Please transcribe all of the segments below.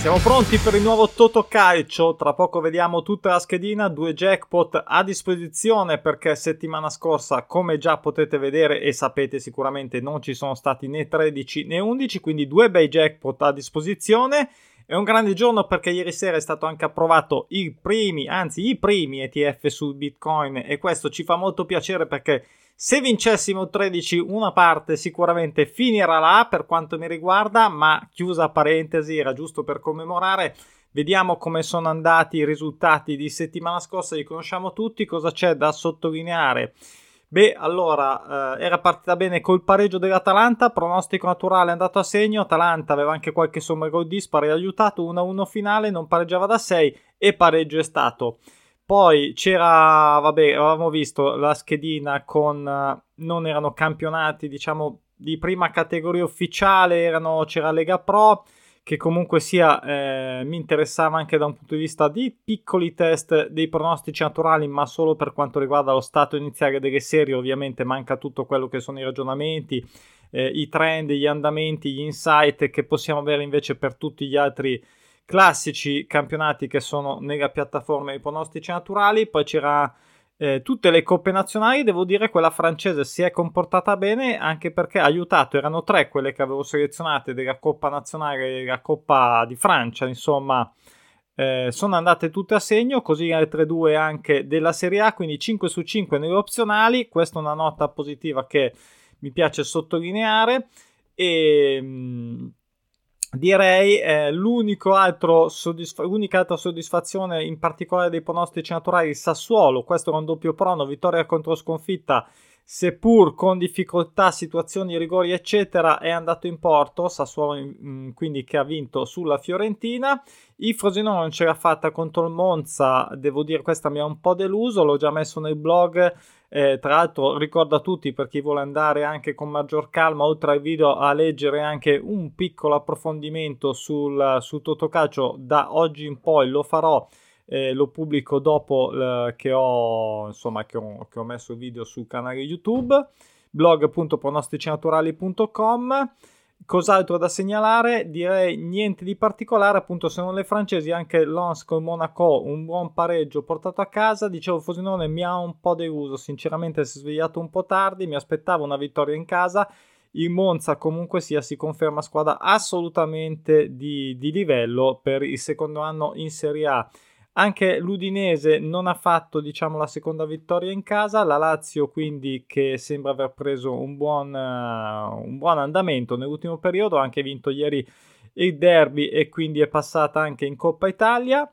Siamo pronti per il nuovo Toto Calcio, tra poco vediamo tutta la schedina, due jackpot a disposizione perché settimana scorsa come già potete vedere e sapete sicuramente non ci sono stati né 13 né 11, quindi due bei jackpot a disposizione. È un grande giorno perché ieri sera è stato anche approvato i primi, anzi i primi ETF su Bitcoin e questo ci fa molto piacere perché se vincessimo 13 una parte sicuramente finirà là per quanto mi riguarda, ma chiusa parentesi, era giusto per commemorare. Vediamo come sono andati i risultati di settimana scorsa, li conosciamo tutti, cosa c'è da sottolineare? Beh, allora, eh, era partita bene col pareggio dell'Atalanta, pronostico naturale è andato a segno, Atalanta aveva anche qualche somma gol dispari aiutato, 1-1 finale, non pareggiava da 6 e pareggio è stato. Poi c'era, vabbè, avevamo visto la schedina con, non erano campionati, diciamo, di prima categoria ufficiale, erano, c'era Lega Pro, che comunque sia eh, mi interessava anche da un punto di vista di piccoli test dei pronostici naturali, ma solo per quanto riguarda lo stato iniziale delle serie, ovviamente manca tutto quello che sono i ragionamenti, eh, i trend, gli andamenti, gli insight che possiamo avere invece per tutti gli altri classici campionati che sono nella piattaforma dei pronostici naturali, poi c'era eh, tutte le coppe nazionali, devo dire quella francese si è comportata bene anche perché ha aiutato, erano tre quelle che avevo selezionate della coppa nazionale e della coppa di Francia, insomma eh, sono andate tutte a segno, così le altre due anche della Serie A, quindi 5 su 5 nelle opzionali, questa è una nota positiva che mi piace sottolineare e... Mh, mm, direi eh, l'unica altra soddisfazione in particolare dei pronostici naturali Sassuolo questo un doppio prono vittoria contro sconfitta seppur con difficoltà situazioni rigori eccetera è andato in porto Sassuolo in, mm, quindi che ha vinto sulla Fiorentina. Il Frosinone non ce l'ha fatta contro il Monza devo dire questa mi ha un po' deluso l'ho già messo nel blog eh, tra l'altro ricordo a tutti per chi vuole andare anche con maggior calma oltre al video a leggere anche un piccolo approfondimento sul, su Totocalcio. Da oggi in poi lo farò eh, lo pubblico dopo eh, che, ho, insomma, che, ho, che ho messo il video sul canale YouTube blog.pronosticinaturali.com Cos'altro da segnalare? Direi niente di particolare, appunto se non le francesi, anche Lens con Monaco, un buon pareggio portato a casa. Dicevo Fosinone mi ha un po' deluso, sinceramente si è svegliato un po' tardi, mi aspettavo una vittoria in casa. Il Monza comunque sia si conferma squadra assolutamente di, di livello per il secondo anno in Serie A. Anche l'Udinese non ha fatto diciamo, la seconda vittoria in casa, la Lazio quindi che sembra aver preso un buon, uh, un buon andamento nell'ultimo periodo, ha anche vinto ieri il derby e quindi è passata anche in Coppa Italia.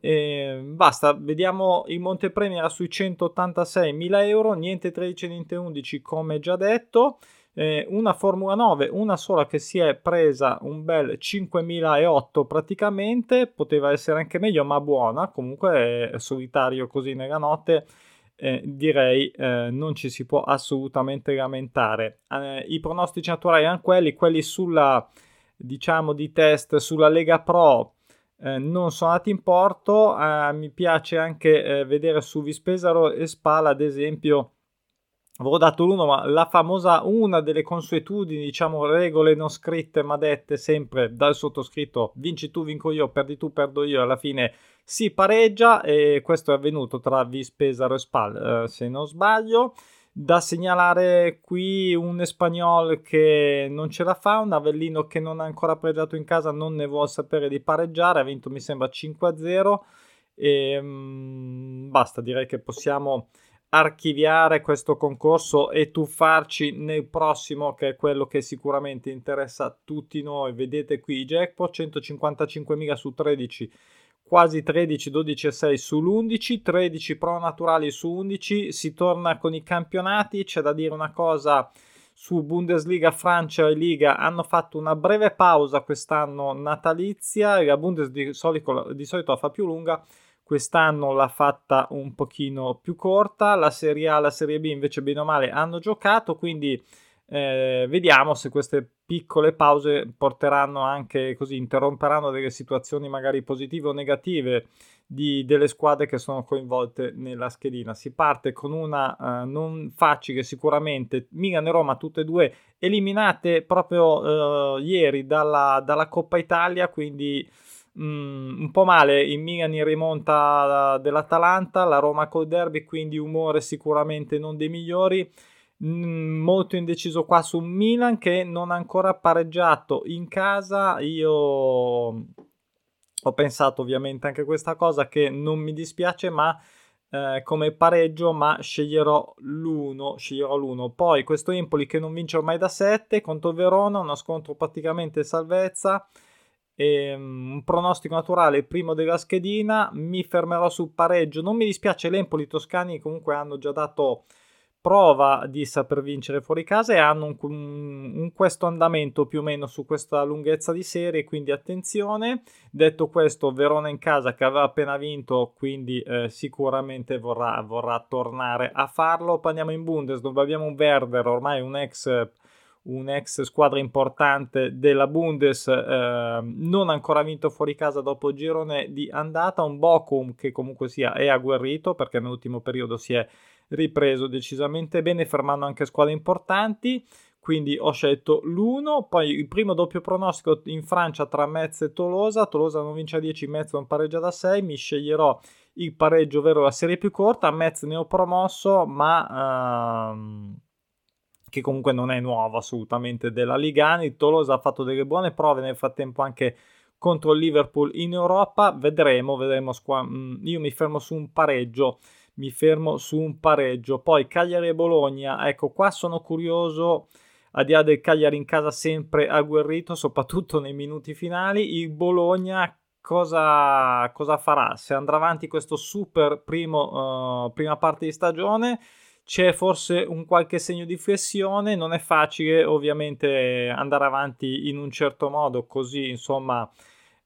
Eh, basta, vediamo il Montepremi era sui 186.000 euro, niente 13, niente 11 come già detto eh, una Formula 9, una sola che si è presa un bel 5008 praticamente, poteva essere anche meglio ma buona, comunque solitario così nella notte. Eh, direi eh, non ci si può assolutamente lamentare. Eh, I pronostici naturali erano quelli, quelli sulla diciamo di test sulla Lega Pro eh, non sono andati in porto. Eh, mi piace anche eh, vedere su Vispesaro e Spala, ad esempio, avevo dato l'uno, ma la famosa, una delle consuetudini, diciamo regole non scritte ma dette sempre dal sottoscritto, vinci tu, vinco io, perdi tu, perdo io, alla fine si pareggia e questo è avvenuto tra Vispesaro e Spal, eh, se non sbaglio. Da segnalare qui un Espagnol che non ce la fa, un Avellino che non ha ancora pregiato in casa, non ne vuole sapere di pareggiare, ha vinto mi sembra 5-0 e mh, basta, direi che possiamo archiviare questo concorso e tuffarci nel prossimo che è quello che sicuramente interessa a tutti noi. Vedete qui i jackpot 155.000 su 13 quasi 13 12 e 6 sull'11 13 pro naturali su 11 si torna con i campionati. C'è da dire una cosa su Bundesliga, Francia e Liga hanno fatto una breve pausa quest'anno natalizia. La Bundes di solito, di solito la fa più lunga quest'anno l'ha fatta un pochino più corta, la Serie A e la Serie B invece bene o male hanno giocato, quindi eh, vediamo se queste piccole pause porteranno anche così, interromperanno delle situazioni magari positive o negative di, delle squadre che sono coinvolte nella schedina. Si parte con una uh, non facile sicuramente, Milan e Roma tutte e due eliminate proprio uh, ieri dalla, dalla Coppa Italia, quindi Mm, un po' male il Milan in rimonta dell'Atalanta, la Roma col derby, quindi umore sicuramente non dei migliori. Mm, molto indeciso qua su Milan che non ha ancora pareggiato in casa. Io ho pensato ovviamente anche questa cosa che non mi dispiace, ma eh, come pareggio, ma sceglierò l'1, sceglierò l'1. Poi questo Empoli che non vince ormai da 7 contro Verona, uno scontro praticamente salvezza. E, um, un pronostico naturale, primo della schedina, mi fermerò sul pareggio. Non mi dispiace l'Empoli, toscani comunque hanno già dato prova di saper vincere fuori casa e hanno un, un, questo andamento più o meno su questa lunghezza di serie, quindi attenzione. Detto questo, Verona in casa che aveva appena vinto, quindi eh, sicuramente vorrà, vorrà, tornare a farlo. Andiamo in Bundes dove abbiamo un Werder, ormai un ex un'ex squadra importante della Bundes, eh, non ancora vinto fuori casa dopo il girone di andata, un Bochum che comunque sia è agguerrito perché nell'ultimo periodo si è ripreso decisamente bene, fermando anche squadre importanti. Quindi ho scelto l'1, poi il primo doppio pronostico in Francia tra Metz e Tolosa. Tolosa non vince a 10, Metz non pareggia da 6. Mi sceglierò il pareggio, ovvero la serie più corta. Metz ne ho promosso, ma ehm, che comunque non è nuovo assolutamente della Ligani. Tolosa ha fatto delle buone prove nel frattempo anche contro il Liverpool in Europa. Vedremo, vedremo. Squa- mm, io mi fermo su un pareggio mi fermo su un pareggio. Poi Cagliari e Bologna, ecco qua sono curioso, a di là del Cagliari in casa sempre agguerrito, soprattutto nei minuti finali, il Bologna cosa, cosa farà? Se andrà avanti questo super primo, uh, prima parte di stagione, c'è forse un qualche segno di flessione, non è facile ovviamente andare avanti in un certo modo, così insomma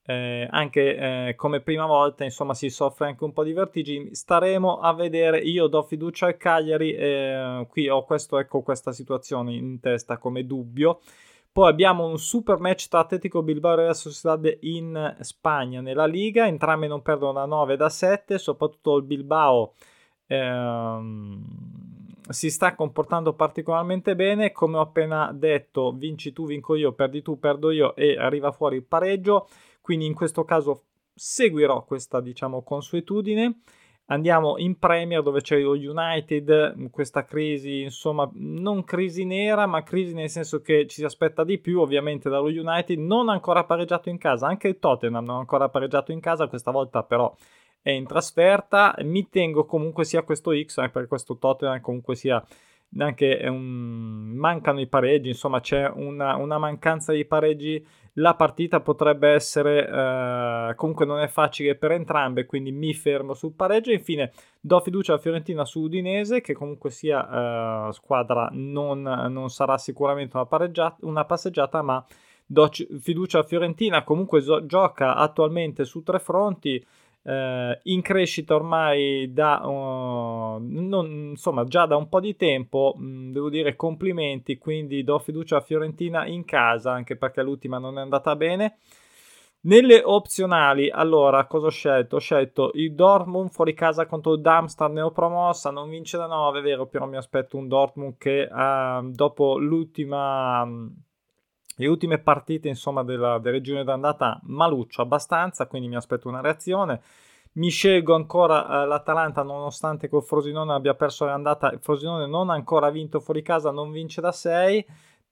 eh, anche eh, come prima volta insomma si soffre anche un po' di vertigini. Staremo a vedere. Io do fiducia al Cagliari eh, qui ho questo, ecco, questa situazione in testa come dubbio. Poi abbiamo un super match tra Atletico Bilbao e Real Sociedad in Spagna nella Liga. Entrambi non perdono da 9 da 7 soprattutto il Bilbao ehm, si sta comportando particolarmente bene. Come ho appena detto vinci tu vinco io perdi tu perdo io e arriva fuori il pareggio. Quindi in questo caso seguirò questa diciamo consuetudine. Andiamo in Premier dove c'è lo United, questa crisi, insomma, non crisi nera, ma crisi nel senso che ci si aspetta di più ovviamente dallo United, non ancora pareggiato in casa, anche il Tottenham non ancora pareggiato in casa, questa volta però è in trasferta, mi tengo comunque sia questo X, eh, per questo Tottenham comunque sia anche un... mancano i pareggi, insomma c'è una, una, mancanza di pareggi, la partita potrebbe essere, eh, comunque non è facile per entrambe, quindi mi fermo sul pareggio. Infine do fiducia a Fiorentina su Udinese, che comunque sia eh, squadra non, non, sarà sicuramente una, una passeggiata, ma do fiducia a Fiorentina, comunque so- gioca attualmente su tre fronti eh, in crescita ormai da, uh, non, insomma, già da un po' di tempo, mh, mm, devo dire complimenti, quindi do fiducia a Fiorentina in casa, anche perché l'ultima non è andata bene. Nelle opzionali, allora, cosa ho scelto? Ho scelto il Dortmund fuori casa contro il Darmstadt neopromossa, non vince da 9, è vero, però mi aspetto un Dortmund che uh, dopo l'ultima... Um, le ultime partite insomma della, della regione d'andata maluccio abbastanza quindi mi aspetto una reazione mi scelgo ancora eh, l'Atalanta nonostante col Frosinone abbia perso l'andata il Frosinone non ha ancora vinto fuori casa non vince da 6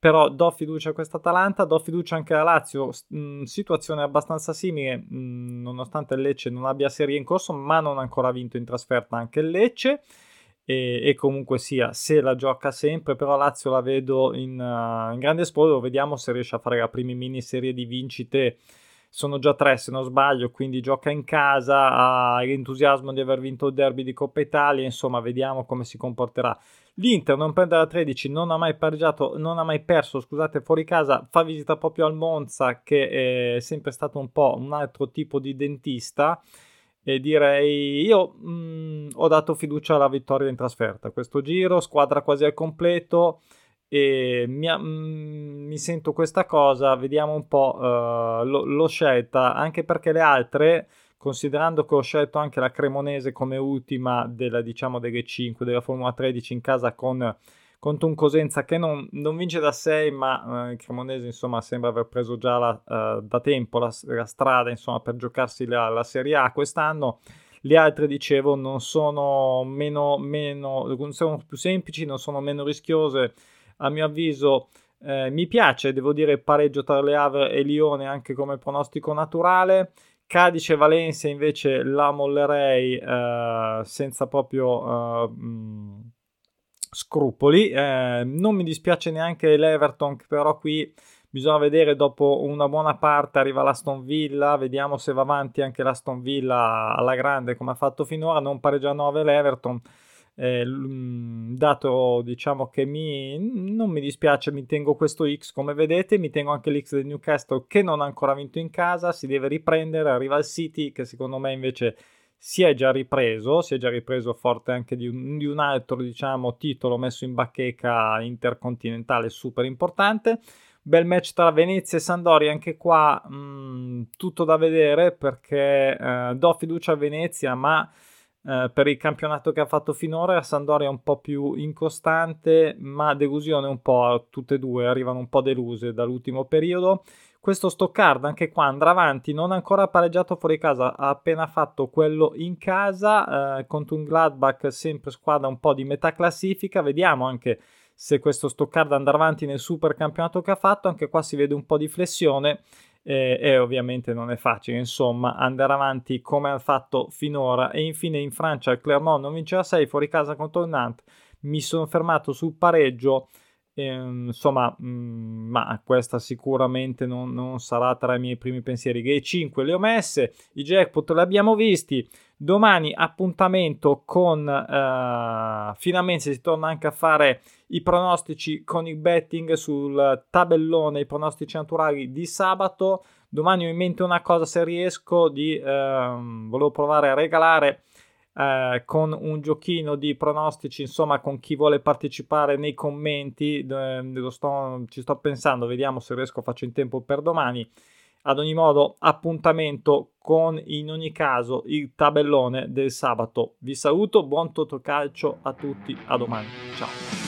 però do fiducia a questa Atalanta do fiducia anche alla Lazio. Mh, situazione abbastanza simile mh, nonostante il Lecce non abbia serie in corso ma non ha ancora vinto in trasferta anche il Lecce. E, e, comunque sia se la gioca sempre però Lazio la vedo in, uh, in grande esploso vediamo se riesce a fare la prima miniserie di vincite sono già tre se non sbaglio quindi gioca in casa ha l'entusiasmo di aver vinto il derby di Coppa Italia insomma vediamo come si comporterà. l'Inter non prende la 13 non ha mai non ha mai perso scusate fuori casa fa visita proprio al Monza che è sempre stato un po' un altro tipo di dentista e direi io mh, mm, ho dato fiducia alla vittoria in trasferta. Questo giro, squadra quasi al completo e mi, mm, mi sento questa cosa, vediamo un po', uh, l'ho scelta anche perché le altre, considerando che ho scelto anche la Cremonese come ultima della, diciamo, delle 5 della Formula 13 in casa con contro un Cosenza che non, non vince da 6, ma eh, il Cremonese insomma sembra aver preso già la, uh, da tempo la, la, strada insomma, per giocarsi la, la Serie A quest'anno. Le altre, dicevo, non sono meno, meno sono più semplici, non sono meno rischiose. A mio avviso, eh, mi piace, devo dire, pareggio tra Le Havre e Lione anche come pronostico naturale. Cadice Valencia invece la mollerei eh, senza proprio eh, mh, scrupoli. Eh, non mi dispiace neanche l'Everton, però qui bisogna vedere dopo una buona parte arriva l'Aston Villa, vediamo se va avanti anche l'Aston Villa alla grande come ha fatto finora, non pareggia 9 l'Everton. Eh, dato diciamo che mi, non mi dispiace, mi tengo questo X come vedete, mi tengo anche l'X del Newcastle che non ha ancora vinto in casa, si deve riprendere, arriva il City che secondo me invece si è già ripreso, si è già ripreso forte anche di un, di un altro diciamo, titolo messo in bacheca intercontinentale super importante. Bel match tra Venezia e Sandoria, anche qua mh, mm, tutto da vedere perché eh, do fiducia a Venezia, ma eh, per il campionato che ha fatto finora Sandoria è un po' più incostante, ma delusione un po', tutte e due arrivano un po' deluse dall'ultimo periodo. Questo Stoccarda anche qua andrà avanti, non ancora pareggiato fuori casa, ha appena fatto quello in casa eh, contro un Gladbach, sempre squadra un po' di metà classifica. Vediamo anche se questo Stoccarda andrà avanti nel super campionato che ha fatto, anche qua si vede un po' di flessione eh, e ovviamente non è facile, insomma, andare avanti come ha fatto finora. E infine in Francia il Clermont non vinceva 6 fuori casa contro il Nantes, mi sono fermato sul pareggio Ehm, insomma, mh, mm, ma questa sicuramente non, non, sarà tra i miei primi pensieri. Gay 5 le ho messe, i jackpot li abbiamo visti. Domani appuntamento con uh, finalmente si torna anche a fare i pronostici con il betting sul tabellone, i pronostici naturali di sabato. Domani ho in mente una cosa se riesco di uh, volevo provare a regalare eh, con un giochino di pronostici, insomma, con chi vuole partecipare nei commenti. Eh, sto, ci sto pensando, vediamo se riesco faccio in tempo per domani. Ad ogni modo, appuntamento con in ogni caso il tabellone del sabato. Vi saluto, buon Totocalcio a tutti, a domani. Ciao.